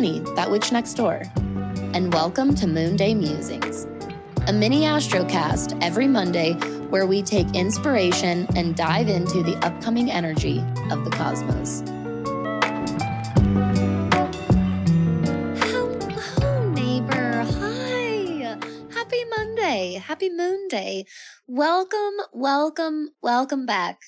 Danny, that witch next door, and welcome to Moon Day Musings, a mini astrocast every Monday where we take inspiration and dive into the upcoming energy of the cosmos. Hello, neighbor. Hi. Happy Monday. Happy Moon Day. Welcome, welcome, welcome back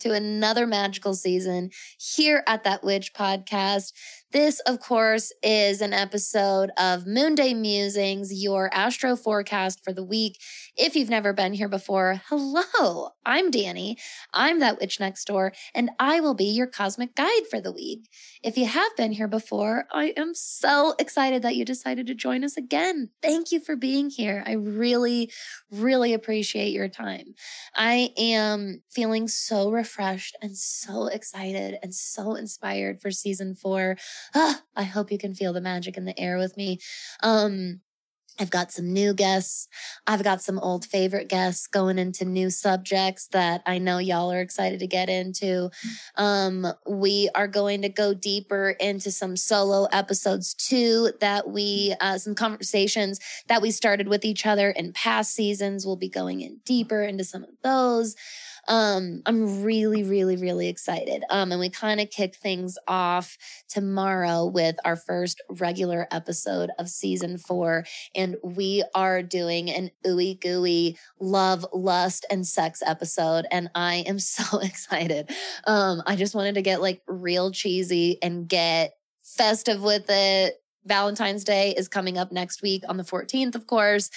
to another magical season here at That Witch podcast. This, of course, is an episode of Moon Day Musings, your astro forecast for the week. If you've never been here before, hello, I'm Danny. I'm that witch next door, and I will be your cosmic guide for the week. If you have been here before, I am so excited that you decided to join us again. Thank you for being here. I really, really appreciate your time. I am feeling so refreshed and so excited and so inspired for season four ah, I hope you can feel the magic in the air with me. Um, I've got some new guests. I've got some old favorite guests going into new subjects that I know y'all are excited to get into. Um, we are going to go deeper into some solo episodes too that we, uh, some conversations that we started with each other in past seasons. We'll be going in deeper into some of those. Um, I'm really, really, really excited. Um, and we kind of kick things off tomorrow with our first regular episode of season four. And we are doing an ooey gooey love, lust, and sex episode. And I am so excited. Um, I just wanted to get like real cheesy and get festive with it Valentine's Day is coming up next week on the 14th, of course.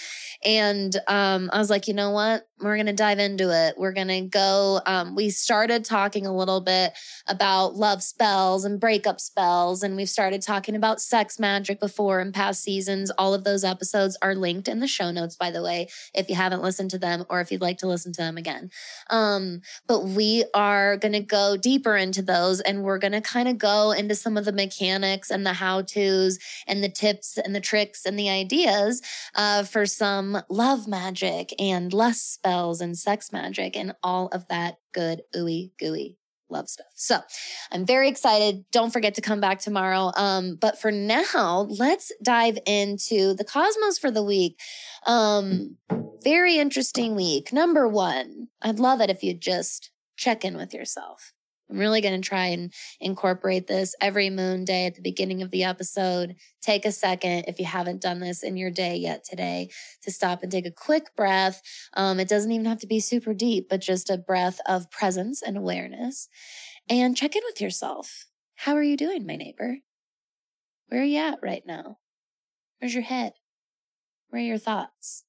And um, I was like, you know what? We're going to dive into it. We're going to go. Um, we started talking a little bit about love spells and breakup spells. And we've started talking about sex magic before in past seasons. All of those episodes are linked in the show notes, by the way, if you haven't listened to them or if you'd like to listen to them again. Um, but we are going to go deeper into those and we're going to kind of go into some of the mechanics and the how to's and the tips and the tricks and the ideas uh, for some love magic and lust spells and sex magic and all of that good ooey gooey love stuff. So I'm very excited. Don't forget to come back tomorrow. Um, but for now, let's dive into the cosmos for the week. Um, very interesting week. Number one, I'd love it if you'd just check in with yourself. I'm really going to try and incorporate this every moon day at the beginning of the episode. Take a second if you haven't done this in your day yet today to stop and take a quick breath. Um, it doesn't even have to be super deep, but just a breath of presence and awareness and check in with yourself. How are you doing, my neighbor? Where are you at right now? Where's your head? Where are your thoughts?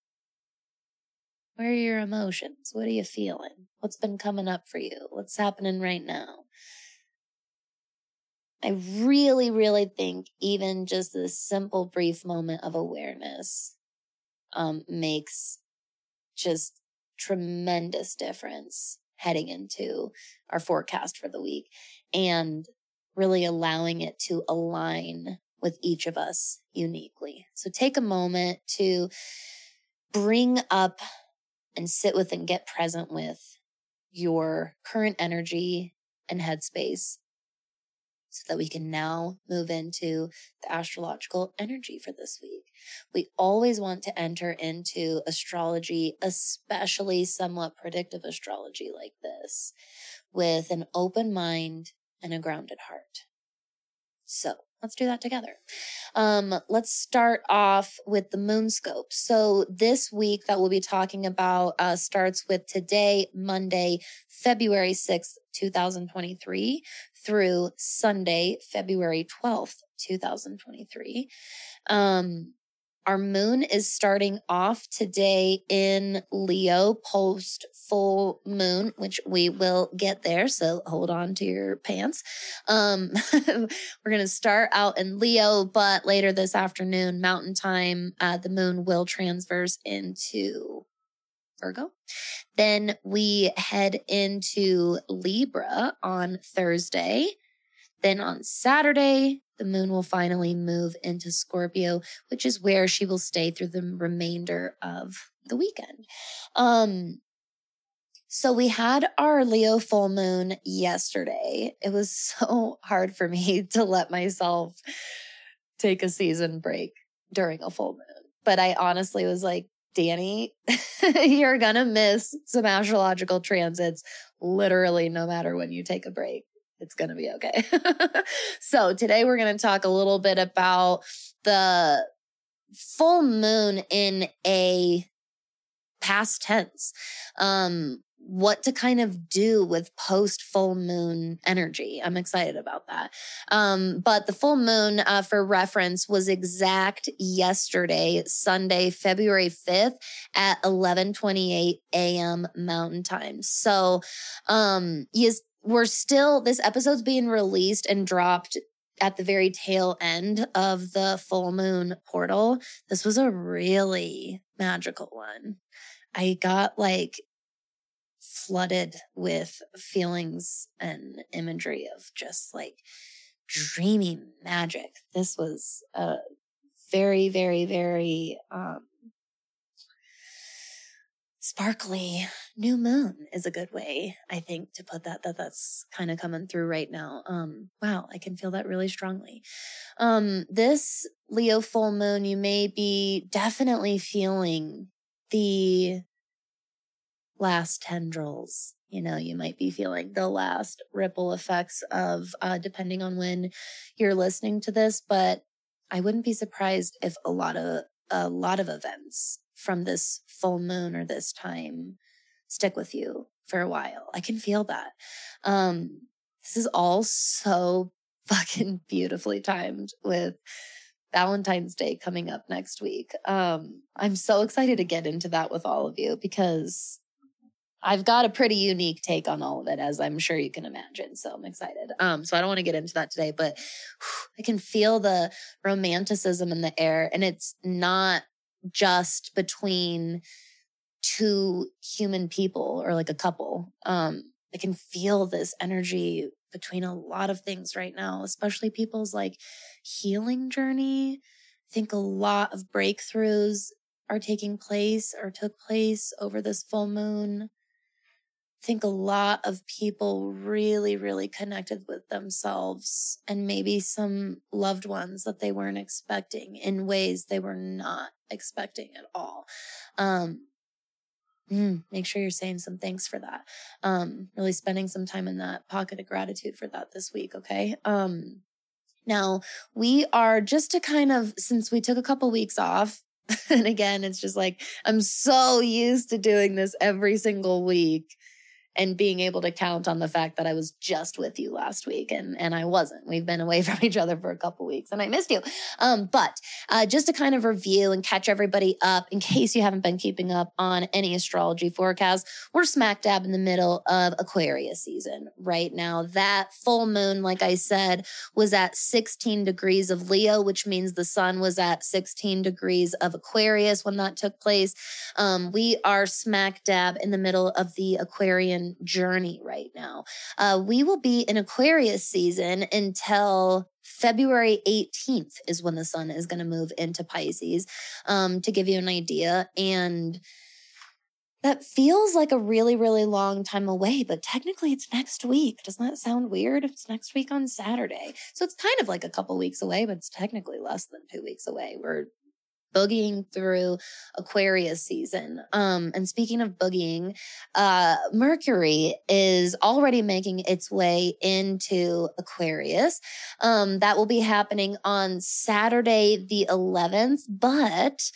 Where are your emotions? What are you feeling? What's been coming up for you? What's happening right now? I really, really think even just this simple, brief moment of awareness um, makes just tremendous difference heading into our forecast for the week and really allowing it to align with each of us uniquely. So take a moment to bring up and sit with and get present with your current energy and headspace so that we can now move into the astrological energy for this week. We always want to enter into astrology, especially somewhat predictive astrology like this, with an open mind and a grounded heart. So Let's do that together. Um, let's start off with the moon scope. So this week that we'll be talking about uh, starts with today, Monday, February 6th, 2023 through Sunday, February 12th, 2023. Um, our moon is starting off today in Leo post full moon, which we will get there. So hold on to your pants. Um, we're going to start out in Leo, but later this afternoon, mountain time, uh, the moon will transverse into Virgo. Then we head into Libra on Thursday. Then on Saturday, the moon will finally move into Scorpio, which is where she will stay through the remainder of the weekend. Um, so we had our Leo full moon yesterday. It was so hard for me to let myself take a season break during a full moon. But I honestly was like, Danny, you're going to miss some astrological transits literally no matter when you take a break. It's going to be okay. so today we're going to talk a little bit about the full moon in a past tense. Um, what to kind of do with post full moon energy. I'm excited about that. Um, but the full moon, uh, for reference, was exact yesterday, Sunday, February 5th at 11:28 a.m. Mountain Time. So, um, yes, we're still this episode's being released and dropped at the very tail end of the full moon portal. This was a really magical one. I got like flooded with feelings and imagery of just like dreamy magic. This was a very, very, very um, sparkly new moon is a good way, I think, to put that. That that's kind of coming through right now. Um, wow, I can feel that really strongly. Um, this Leo full moon, you may be definitely feeling the last tendrils. You know, you might be feeling the last ripple effects of, uh, depending on when you're listening to this, but I wouldn't be surprised if a lot of, a lot of events from this full moon or this time stick with you for a while. I can feel that. Um, this is all so fucking beautifully timed with Valentine's Day coming up next week. Um, I'm so excited to get into that with all of you because I've got a pretty unique take on all of it, as I'm sure you can imagine. So I'm excited. Um, so I don't want to get into that today, but whew, I can feel the romanticism in the air, and it's not just between two human people or like a couple. Um, I can feel this energy between a lot of things right now, especially people's like healing journey. I think a lot of breakthroughs are taking place or took place over this full moon think a lot of people really, really connected with themselves and maybe some loved ones that they weren't expecting in ways they were not expecting at all. Um, mm, make sure you're saying some thanks for that. Um, really spending some time in that pocket of gratitude for that this week. Okay. Um, now we are just to kind of, since we took a couple weeks off, and again, it's just like, I'm so used to doing this every single week and being able to count on the fact that I was just with you last week and and I wasn't. We've been away from each other for a couple weeks and I missed you. Um, but uh, just to kind of review and catch everybody up in case you haven't been keeping up on any astrology forecast, we're smack dab in the middle of Aquarius season right now. That full moon, like I said, was at 16 degrees of Leo, which means the sun was at 16 degrees of Aquarius when that took place. Um, we are smack dab in the middle of the Aquarian journey right now. Uh, we will be in Aquarius season until February 18th is when the sun is going to move into Pisces, um, to give you an idea. And that feels like a really, really long time away, but technically it's next week. Doesn't that sound weird? It's next week on Saturday. So it's kind of like a couple weeks away, but it's technically less than two weeks away. We're boogieing through Aquarius season. Um, and speaking of boogieing, uh, Mercury is already making its way into Aquarius. Um, that will be happening on Saturday, the 11th, but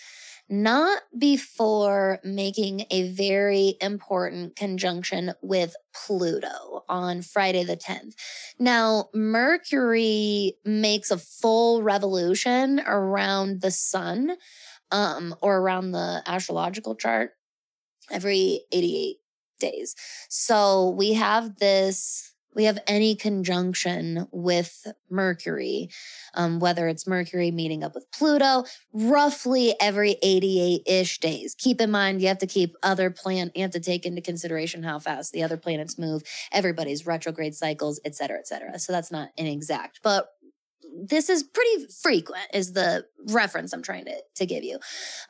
not before making a very important conjunction with Pluto on Friday the 10th. Now, Mercury makes a full revolution around the sun um, or around the astrological chart every 88 days. So we have this we have any conjunction with Mercury, um, whether it's Mercury meeting up with Pluto, roughly every 88 ish days. Keep in mind, you have to keep other planet, you have to take into consideration how fast the other planets move, everybody's retrograde cycles, et cetera, et cetera. So that's not inexact, but this is pretty frequent is the reference I'm trying to, to give you,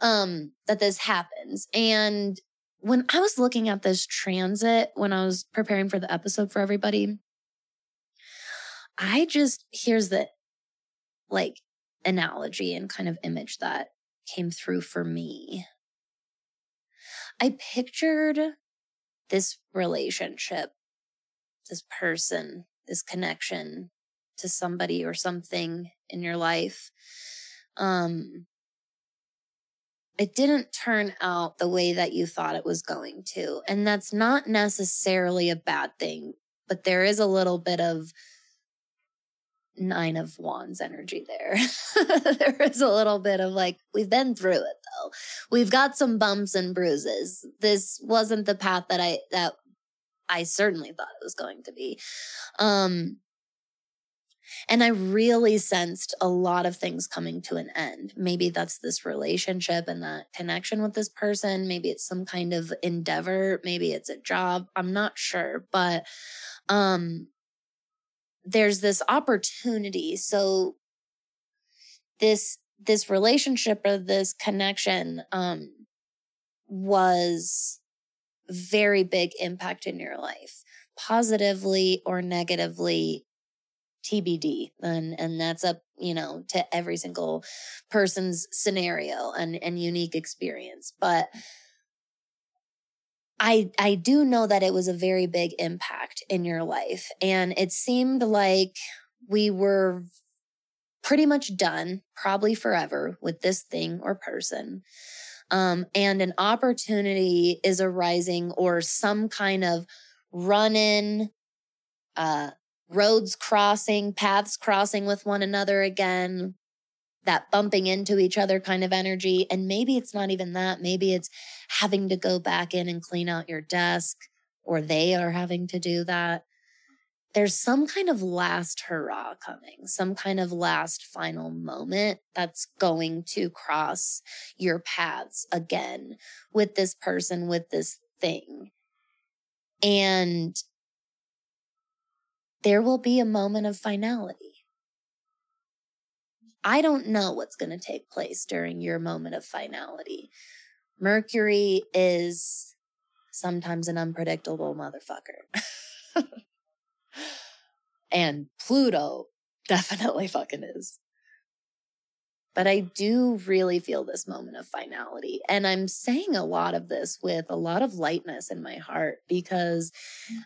um, that this happens. And when I was looking at this transit, when I was preparing for the episode for everybody, I just, here's the, like, analogy and kind of image that came through for me. I pictured this relationship, this person, this connection to somebody or something in your life. Um, it didn't turn out the way that you thought it was going to. And that's not necessarily a bad thing, but there is a little bit of nine of wands energy there. there is a little bit of like, we've been through it though. We've got some bumps and bruises. This wasn't the path that I, that I certainly thought it was going to be. Um, and I really sensed a lot of things coming to an end. Maybe that's this relationship and that connection with this person. Maybe it's some kind of endeavor. Maybe it's a job. I'm not sure, but, um, there's this opportunity. So this, this relationship or this connection, um, was very big impact in your life, positively or negatively TBD. And, and that's up, you know, to every single person's scenario and, and unique experience. But I, I do know that it was a very big impact in your life. And it seemed like we were pretty much done, probably forever with this thing or person. Um, and an opportunity is arising or some kind of run in, uh, roads crossing, paths crossing with one another again, that bumping into each other kind of energy. And maybe it's not even that. Maybe it's having to go back in and clean out your desk, or they are having to do that. There's some kind of last hurrah coming, some kind of last final moment that's going to cross your paths again with this person, with this thing. And there will be a moment of finality. I don't know what's going to take place during your moment of finality. Mercury is sometimes an unpredictable motherfucker. and Pluto definitely fucking is. But I do really feel this moment of finality. And I'm saying a lot of this with a lot of lightness in my heart because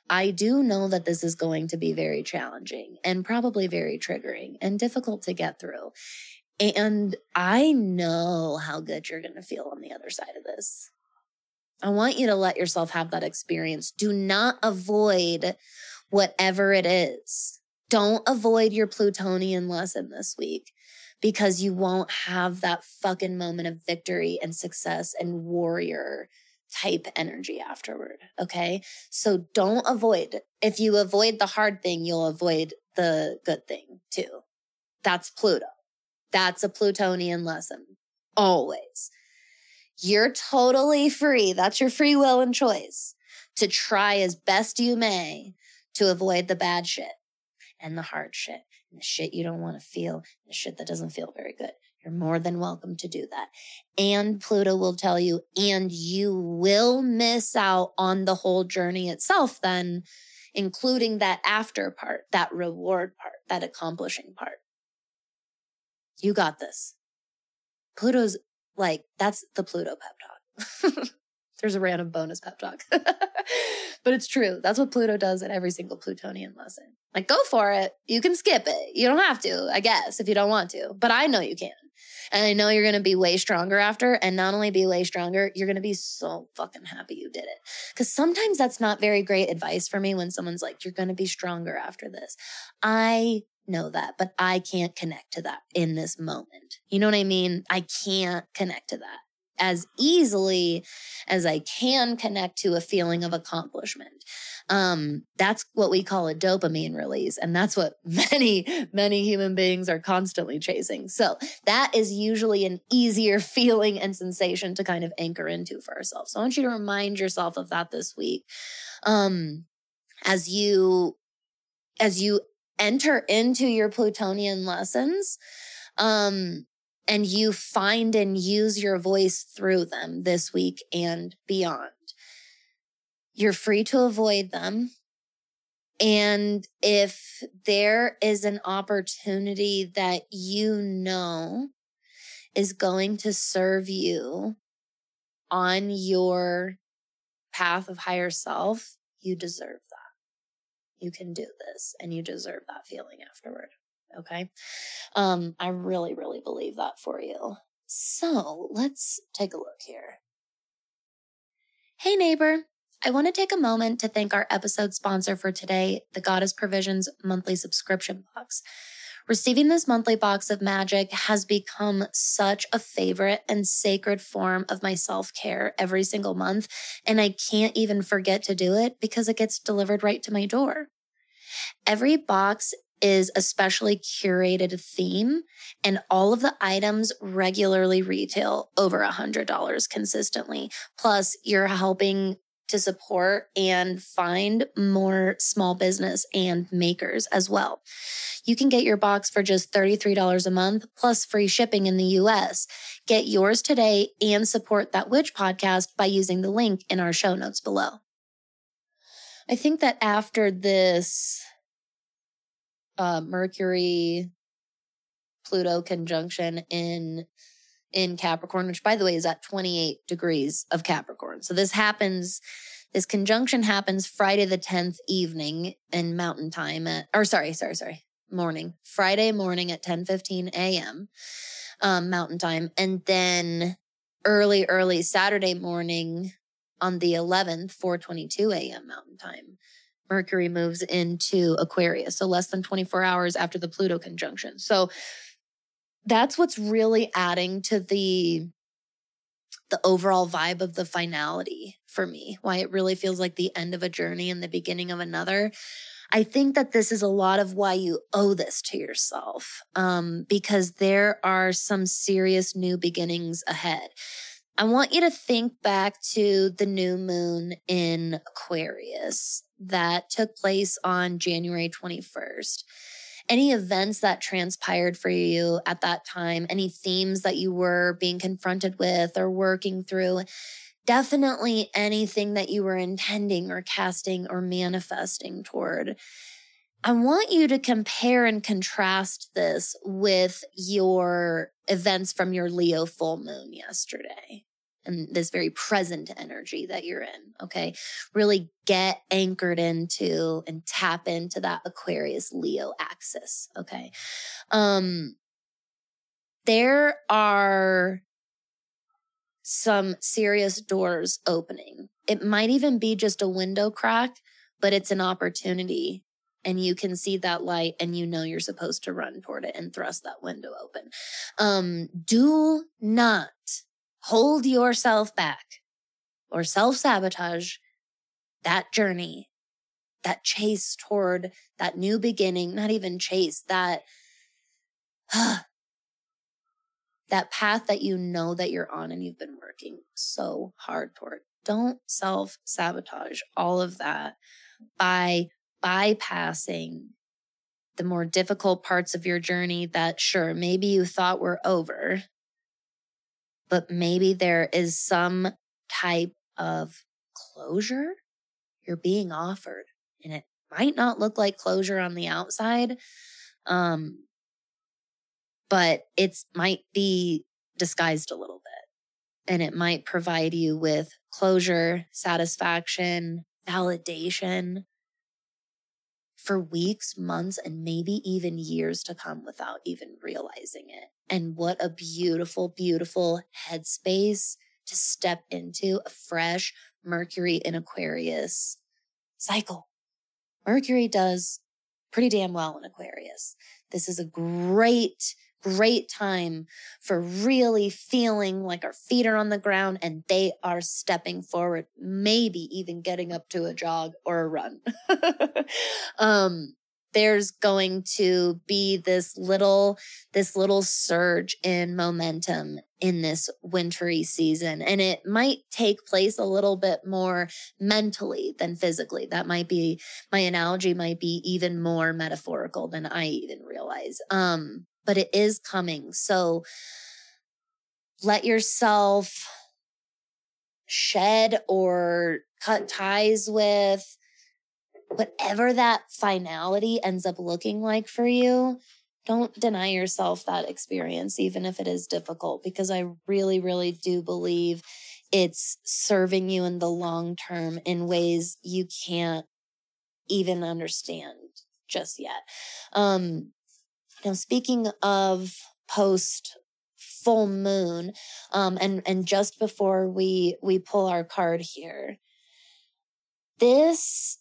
I do know that this is going to be very challenging and probably very triggering and difficult to get through. And I know how good you're going to feel on the other side of this. I want you to let yourself have that experience. Do not avoid whatever it is. Don't avoid your Plutonian lesson this week because you won't have that fucking moment of victory and success and warrior type energy afterward. Okay. So don't avoid. If you avoid the hard thing, you'll avoid the good thing too. That's Pluto. That's a Plutonian lesson. Always. You're totally free. That's your free will and choice to try as best you may to avoid the bad shit and the hard shit and the shit you don't want to feel, the shit that doesn't feel very good. You're more than welcome to do that. And Pluto will tell you, and you will miss out on the whole journey itself, then, including that after part, that reward part, that accomplishing part. You got this. Pluto's like, that's the Pluto pep talk. There's a random bonus pep talk. but it's true. That's what Pluto does at every single Plutonian lesson. Like, go for it. You can skip it. You don't have to, I guess, if you don't want to. But I know you can. And I know you're going to be way stronger after. And not only be way stronger, you're going to be so fucking happy you did it. Because sometimes that's not very great advice for me when someone's like, you're going to be stronger after this. I know that, but I can't connect to that in this moment. You know what I mean? I can't connect to that as easily as I can connect to a feeling of accomplishment. Um, that's what we call a dopamine release. And that's what many, many human beings are constantly chasing. So that is usually an easier feeling and sensation to kind of anchor into for ourselves. So I want you to remind yourself of that this week. Um, as you, as you enter into your Plutonian lessons, um, and you find and use your voice through them this week and beyond. You're free to avoid them. And if there is an opportunity that you know is going to serve you on your path of higher self, you deserve that. You can do this and you deserve that feeling afterward. Okay. Um, I really, really believe that for you. So let's take a look here. Hey, neighbor. I want to take a moment to thank our episode sponsor for today, the Goddess Provisions monthly subscription box. Receiving this monthly box of magic has become such a favorite and sacred form of my self care every single month. And I can't even forget to do it because it gets delivered right to my door. Every box is a specially curated theme and all of the items regularly retail over a hundred dollars consistently. Plus you're helping to support and find more small business and makers as well. You can get your box for just $33 a month plus free shipping in the US. Get yours today and support that witch podcast by using the link in our show notes below. I think that after this uh, Mercury Pluto conjunction in in Capricorn, which by the way is at 28 degrees of Capricorn. So this happens, this conjunction happens Friday the 10th evening in mountain time at, or sorry, sorry, sorry, morning, Friday morning at 10 15 a.m. Um, mountain time. And then early, early Saturday morning on the 11th, 422 a.m. mountain time. Mercury moves into Aquarius. So less than 24 hours after the Pluto conjunction. So that's what's really adding to the the overall vibe of the finality for me why it really feels like the end of a journey and the beginning of another i think that this is a lot of why you owe this to yourself um, because there are some serious new beginnings ahead i want you to think back to the new moon in aquarius that took place on january 21st any events that transpired for you at that time, any themes that you were being confronted with or working through, definitely anything that you were intending or casting or manifesting toward. I want you to compare and contrast this with your events from your Leo full moon yesterday and this very present energy that you're in. Okay. Really get anchored into and tap into that Aquarius Leo axis. Okay. Um, there are some serious doors opening. It might even be just a window crack, but it's an opportunity and you can see that light and you know you're supposed to run toward it and thrust that window open. Um, do not hold yourself back or self sabotage that journey, that chase toward that new beginning, not even chase, that, uh, that path that you know that you're on and you've been working so hard toward. Don't self sabotage all of that by bypassing the more difficult parts of your journey that sure, maybe you thought were over but maybe there is some type of closure you're being offered and it might not look like closure on the outside um but it might be disguised a little bit and it might provide you with closure satisfaction validation for weeks, months, and maybe even years to come without even realizing it. And what a beautiful, beautiful headspace to step into a fresh Mercury in Aquarius cycle. Mercury does pretty damn well in Aquarius. This is a great great time for really feeling like our feet are on the ground and they are stepping forward, maybe even getting up to a jog or a run. um, there's going to be this little this little surge in momentum in this wintry season and it might take place a little bit more mentally than physically that might be my analogy might be even more metaphorical than i even realize um but it is coming. So let yourself shed or cut ties with whatever that finality ends up looking like for you, don't deny yourself that experience, even if it is difficult, because I really, really do believe it's serving you in the long term in ways you can't even understand just yet. Um, now, speaking of post full moon, um, and and just before we we pull our card here, this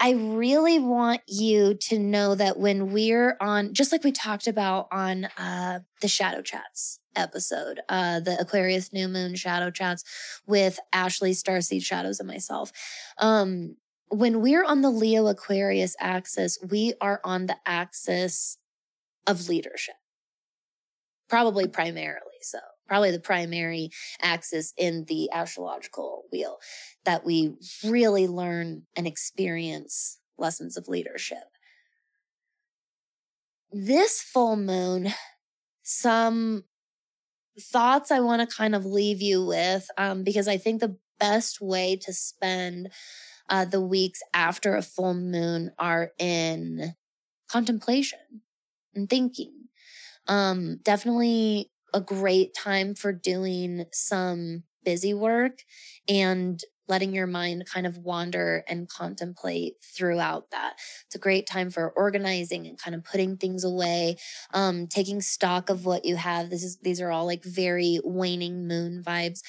I really want you to know that when we're on, just like we talked about on uh, the Shadow Chats episode, uh, the Aquarius New Moon Shadow Chats with Ashley Starseed Shadows and myself. Um, when we're on the Leo Aquarius axis, we are on the axis of leadership, probably primarily so probably the primary axis in the astrological wheel that we really learn and experience lessons of leadership. This full moon, some thoughts I want to kind of leave you with, um, because I think the best way to spend uh, the weeks after a full moon are in contemplation and thinking. Um, definitely a great time for doing some busy work and letting your mind kind of wander and contemplate throughout that. It's a great time for organizing and kind of putting things away, um, taking stock of what you have. This is, these are all like very waning moon vibes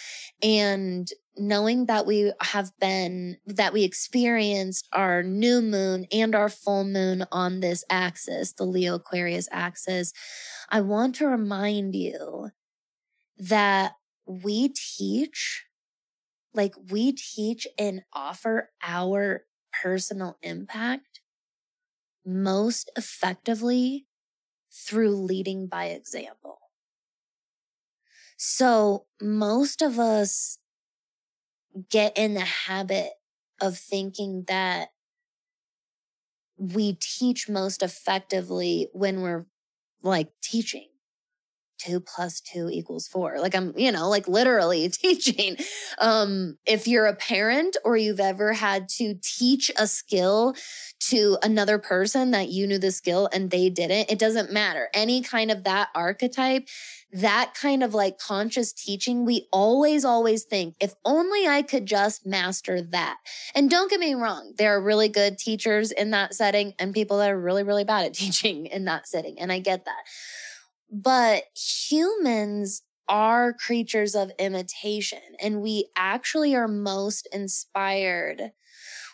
and knowing that we have been, that we experienced our new moon and our full moon on this axis, the Leo Aquarius axis. I want to remind you that we teach like we teach and offer our personal impact most effectively through leading by example. So most of us get in the habit of thinking that we teach most effectively when we're like teaching two plus two equals four. Like I'm, you know, like literally teaching. Um, if you're a parent or you've ever had to teach a skill to another person that you knew the skill and they didn't, it doesn't matter. Any kind of that archetype, that kind of like conscious teaching, we always, always think, if only I could just master that. And don't get me wrong, there are really good teachers in that setting and people that are really, really bad at teaching in that setting. And I get that. But humans are creatures of imitation and we actually are most inspired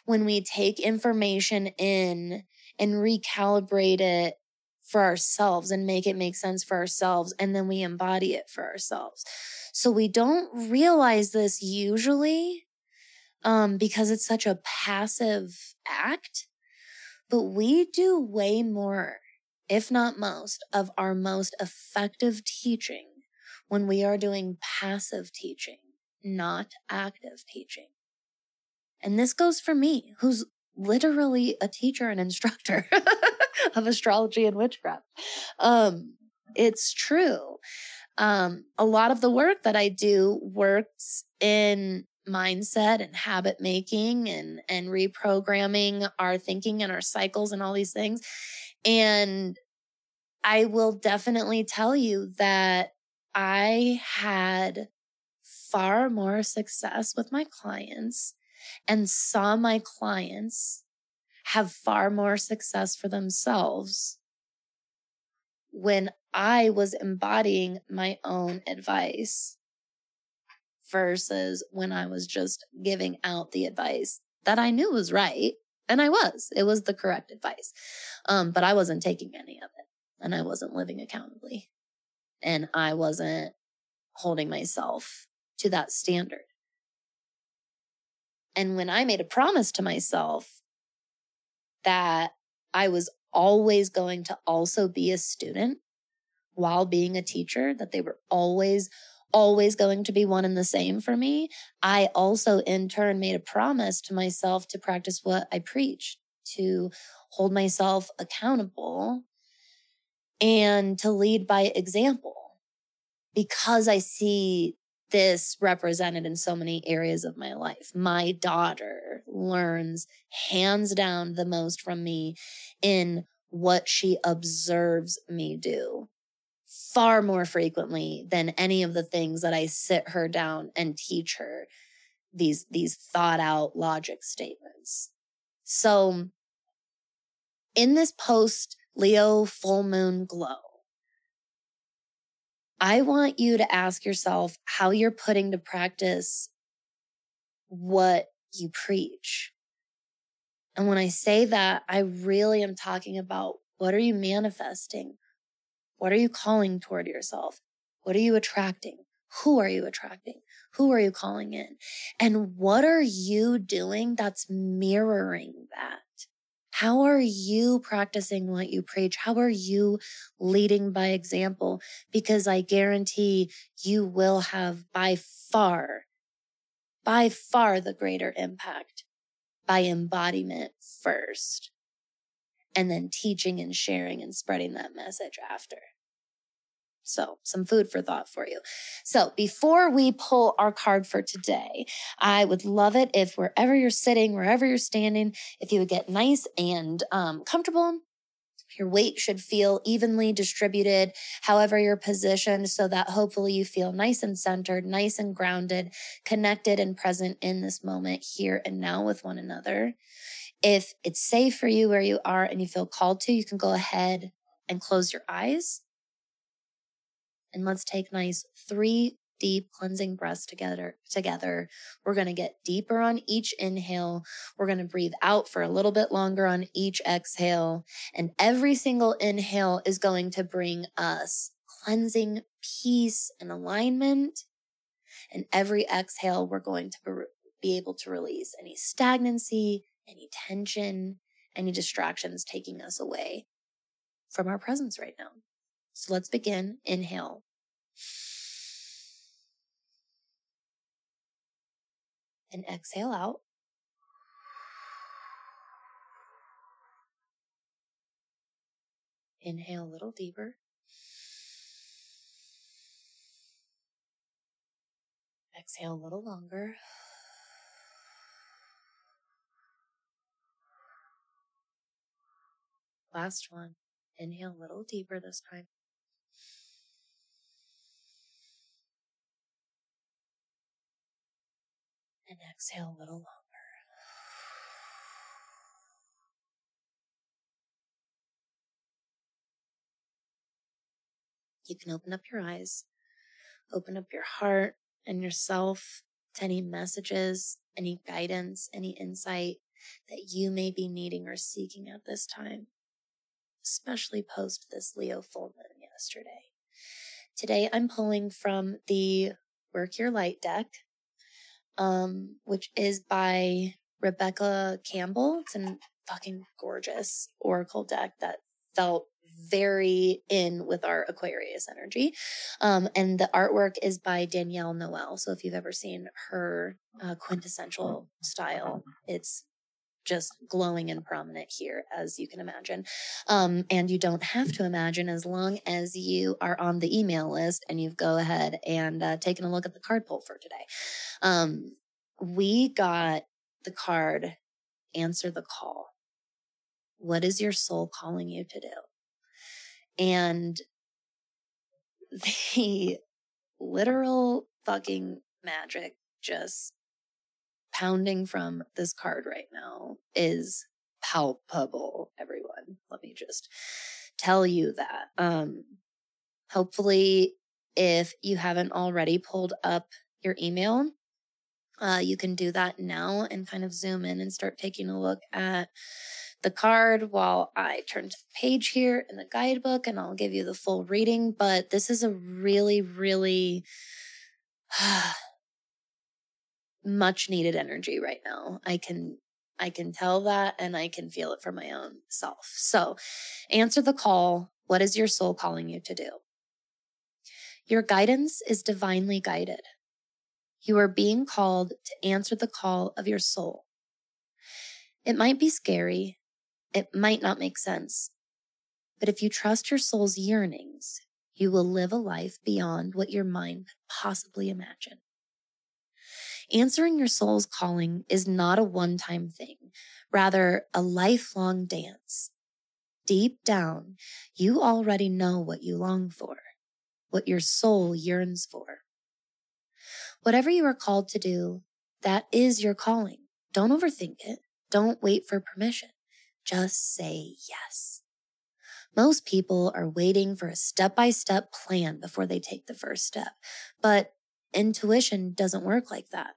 when we take information in and recalibrate it for ourselves and make it make sense for ourselves and then we embody it for ourselves. So we don't realize this usually um, because it's such a passive act, but we do way more if not most, of our most effective teaching when we are doing passive teaching, not active teaching. And this goes for me, who's literally a teacher and instructor of astrology and witchcraft. Um, it's true. Um, a lot of the work that I do works in mindset and habit making and and reprogramming our thinking and our cycles and all these things and I will definitely tell you that I had far more success with my clients and saw my clients have far more success for themselves when I was embodying my own advice versus when I was just giving out the advice that I knew was right and I was. It was the correct advice. Um, but I wasn't taking any of it and I wasn't living accountably. And I wasn't holding myself to that standard. And when I made a promise to myself that I was always going to also be a student while being a teacher, that they were always always going to be one and the same for me, I also in turn made a promise to myself to practice what I preach, to hold myself accountable and to lead by example. Because I see this represented in so many areas of my life. My daughter learns hands down the most from me in what she observes me do far more frequently than any of the things that I sit her down and teach her these these thought out logic statements. So in this post Leo full moon glow, I want you to ask yourself how you're putting to practice what you preach. And when I say that, I really am talking about what are you manifesting? What are you calling toward yourself? What are you attracting? Who are you attracting? Who are you calling in? And what are you doing that's mirroring that? How are you practicing what you preach? How are you leading by example? Because I guarantee you will have by far, by far the greater impact by embodiment first and then teaching and sharing and spreading that message after. So, some food for thought for you. So, before we pull our card for today, I would love it if wherever you're sitting, wherever you're standing, if you would get nice and um, comfortable. Your weight should feel evenly distributed, however you're positioned, so that hopefully you feel nice and centered, nice and grounded, connected and present in this moment here and now with one another. If it's safe for you where you are and you feel called to, you can go ahead and close your eyes. And let's take nice three deep cleansing breaths together together. We're going to get deeper on each inhale. We're going to breathe out for a little bit longer on each exhale. And every single inhale is going to bring us cleansing peace and alignment. And every exhale we're going to be able to release any stagnancy any tension any distractions taking us away from our presence right now so let's begin. Inhale. And exhale out. Inhale a little deeper. Exhale a little longer. Last one. Inhale a little deeper this time. and exhale a little longer. You can open up your eyes, open up your heart and yourself to any messages, any guidance, any insight that you may be needing or seeking at this time, especially post this Leo full moon yesterday. Today I'm pulling from the Work Your Light deck um, which is by Rebecca Campbell. It's a fucking gorgeous oracle deck that felt very in with our Aquarius energy. Um, and the artwork is by Danielle Noel. So if you've ever seen her uh, quintessential style, it's just glowing and prominent here, as you can imagine. Um, and you don't have to imagine as long as you are on the email list and you've go ahead and uh, taken a look at the card pull for today. Um, we got the card, answer the call. What is your soul calling you to do? And the literal fucking magic just pounding from this card right now is palpable, everyone. Let me just tell you that. Um, hopefully, if you haven't already pulled up your email, uh, you can do that now and kind of zoom in and start taking a look at the card while I turn to the page here in the guidebook and I'll give you the full reading. But this is a really, really much needed energy right now. I can I can tell that and I can feel it for my own self. So answer the call. What is your soul calling you to do? Your guidance is divinely guided. You are being called to answer the call of your soul. It might be scary. It might not make sense. But if you trust your soul's yearnings, you will live a life beyond what your mind could possibly imagine. Answering your soul's calling is not a one time thing, rather, a lifelong dance. Deep down, you already know what you long for, what your soul yearns for. Whatever you are called to do, that is your calling. Don't overthink it. Don't wait for permission. Just say yes. Most people are waiting for a step by step plan before they take the first step, but intuition doesn't work like that.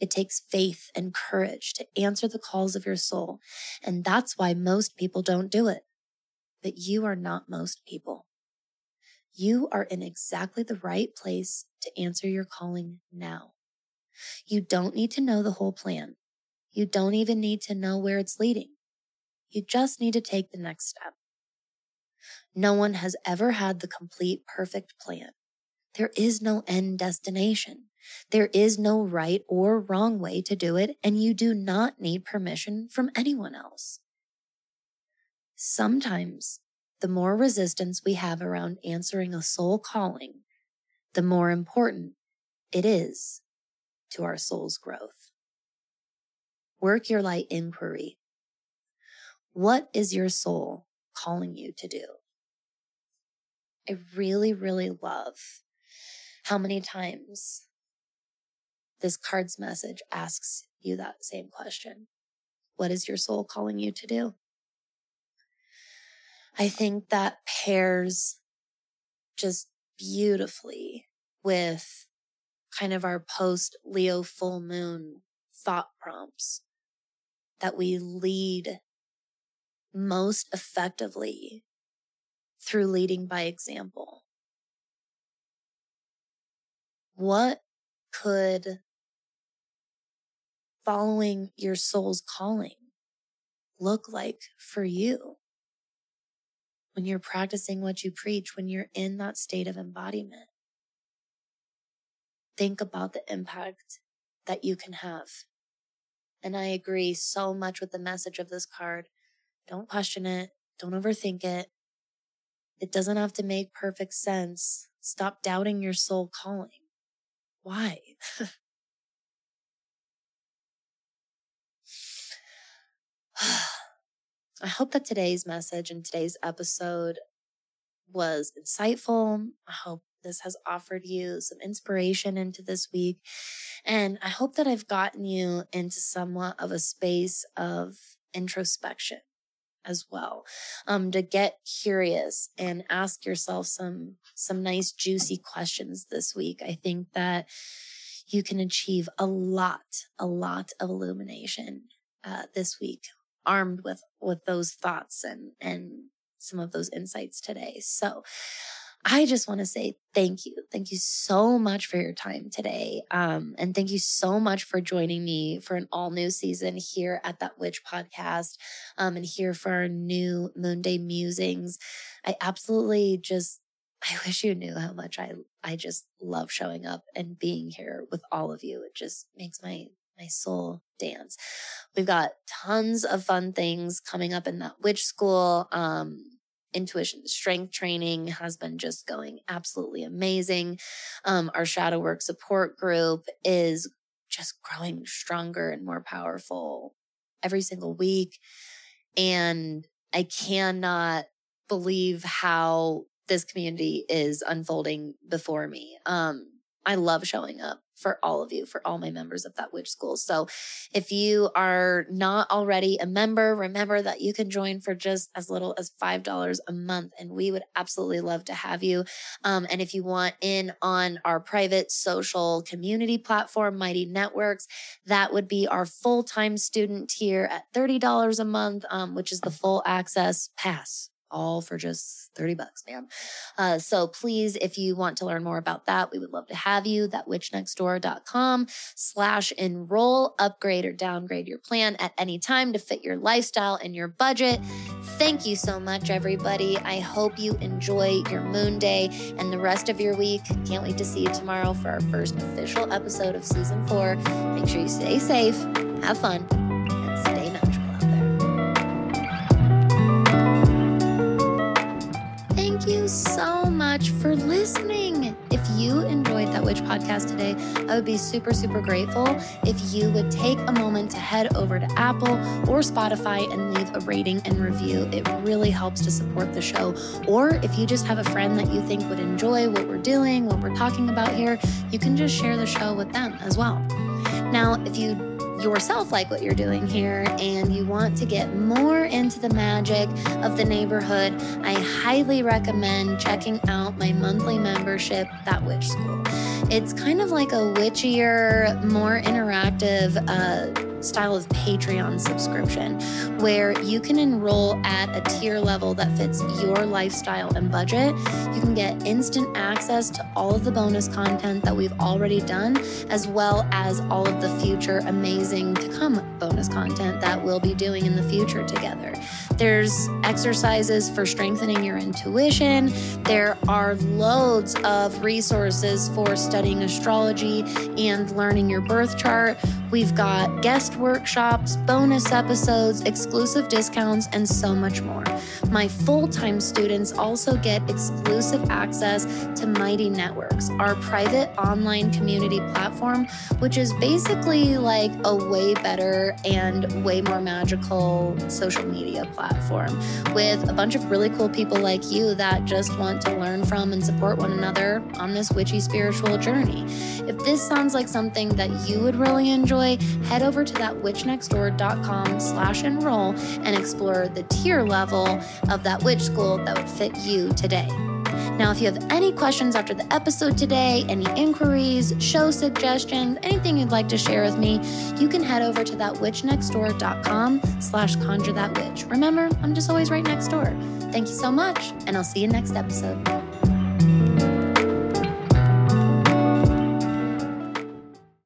It takes faith and courage to answer the calls of your soul. And that's why most people don't do it. But you are not most people. You are in exactly the right place to answer your calling now. You don't need to know the whole plan. You don't even need to know where it's leading. You just need to take the next step. No one has ever had the complete perfect plan. There is no end destination. There is no right or wrong way to do it, and you do not need permission from anyone else. Sometimes the more resistance we have around answering a soul calling, the more important it is to our soul's growth. Work your light inquiry. What is your soul calling you to do? I really, really love how many times this card's message asks you that same question. What is your soul calling you to do? I think that pairs just beautifully with kind of our post Leo full moon thought prompts that we lead most effectively through leading by example. What could following your soul's calling look like for you? When you're practicing what you preach, when you're in that state of embodiment, think about the impact that you can have. And I agree so much with the message of this card. Don't question it. Don't overthink it. It doesn't have to make perfect sense. Stop doubting your soul calling. Why? I hope that today's message and today's episode was insightful. I hope this has offered you some inspiration into this week. And I hope that I've gotten you into somewhat of a space of introspection as well um, to get curious and ask yourself some some nice juicy questions this week. I think that you can achieve a lot a lot of illumination uh, this week armed with with those thoughts and and some of those insights today. So I just want to say thank you. Thank you so much for your time today. Um, and thank you so much for joining me for an all new season here at That Witch podcast um, and here for our new Moon Day musings. I absolutely just, I wish you knew how much I, I just love showing up and being here with all of you. It just makes my, my soul dance. We've got tons of fun things coming up in that witch school. Um, intuition strength training has been just going absolutely amazing. Um, our shadow work support group is just growing stronger and more powerful every single week. And I cannot believe how this community is unfolding before me. Um, I love showing up for all of you, for all my members of that witch school. So if you are not already a member, remember that you can join for just as little as $5 a month. And we would absolutely love to have you. Um, and if you want in on our private social community platform, Mighty Networks, that would be our full time student tier at $30 a month, um, which is the full access pass all for just 30 bucks, man. Uh, so please, if you want to learn more about that, we would love to have you. That witchnextdoor.com slash enroll, upgrade or downgrade your plan at any time to fit your lifestyle and your budget. Thank you so much, everybody. I hope you enjoy your moon day and the rest of your week. Can't wait to see you tomorrow for our first official episode of season four. Make sure you stay safe, have fun, so much for listening. If you enjoyed That Witch podcast today, I would be super, super grateful if you would take a moment to head over to Apple or Spotify and leave a rating and review. It really helps to support the show. Or if you just have a friend that you think would enjoy what we're doing, what we're talking about here, you can just share the show with them as well. Now, if you yourself like what you're doing here and you want to get more into the magic of the neighborhood, I highly recommend checking out my monthly membership, That Witch School. It's kind of like a witchier, more interactive, uh, style of Patreon subscription where you can enroll at a tier level that fits your lifestyle and budget. You can get instant access to all of the bonus content that we've already done, as well as all of the future amazing to come bonus content that we'll be doing in the future together. There's exercises for strengthening your intuition. There are loads of resources for studying astrology and learning your birth chart. We've got guest workshops, bonus episodes, exclusive discounts, and so much more. My full time students also get exclusive access to Mighty Networks, our private online community platform, which is basically like a way better and way more magical social media platform with a bunch of really cool people like you that just want to learn from and support one another on this witchy spiritual journey. If this sounds like something that you would really enjoy, head over to that witchnextdoor.com slash enroll and explore the tier level of that witch school that would fit you today. Now, if you have any questions after the episode today, any inquiries, show suggestions, anything you'd like to share with me, you can head over to that witchnextdoor.com slash conjure that witch. Remember, I'm just always right next door. Thank you so much, and I'll see you next episode.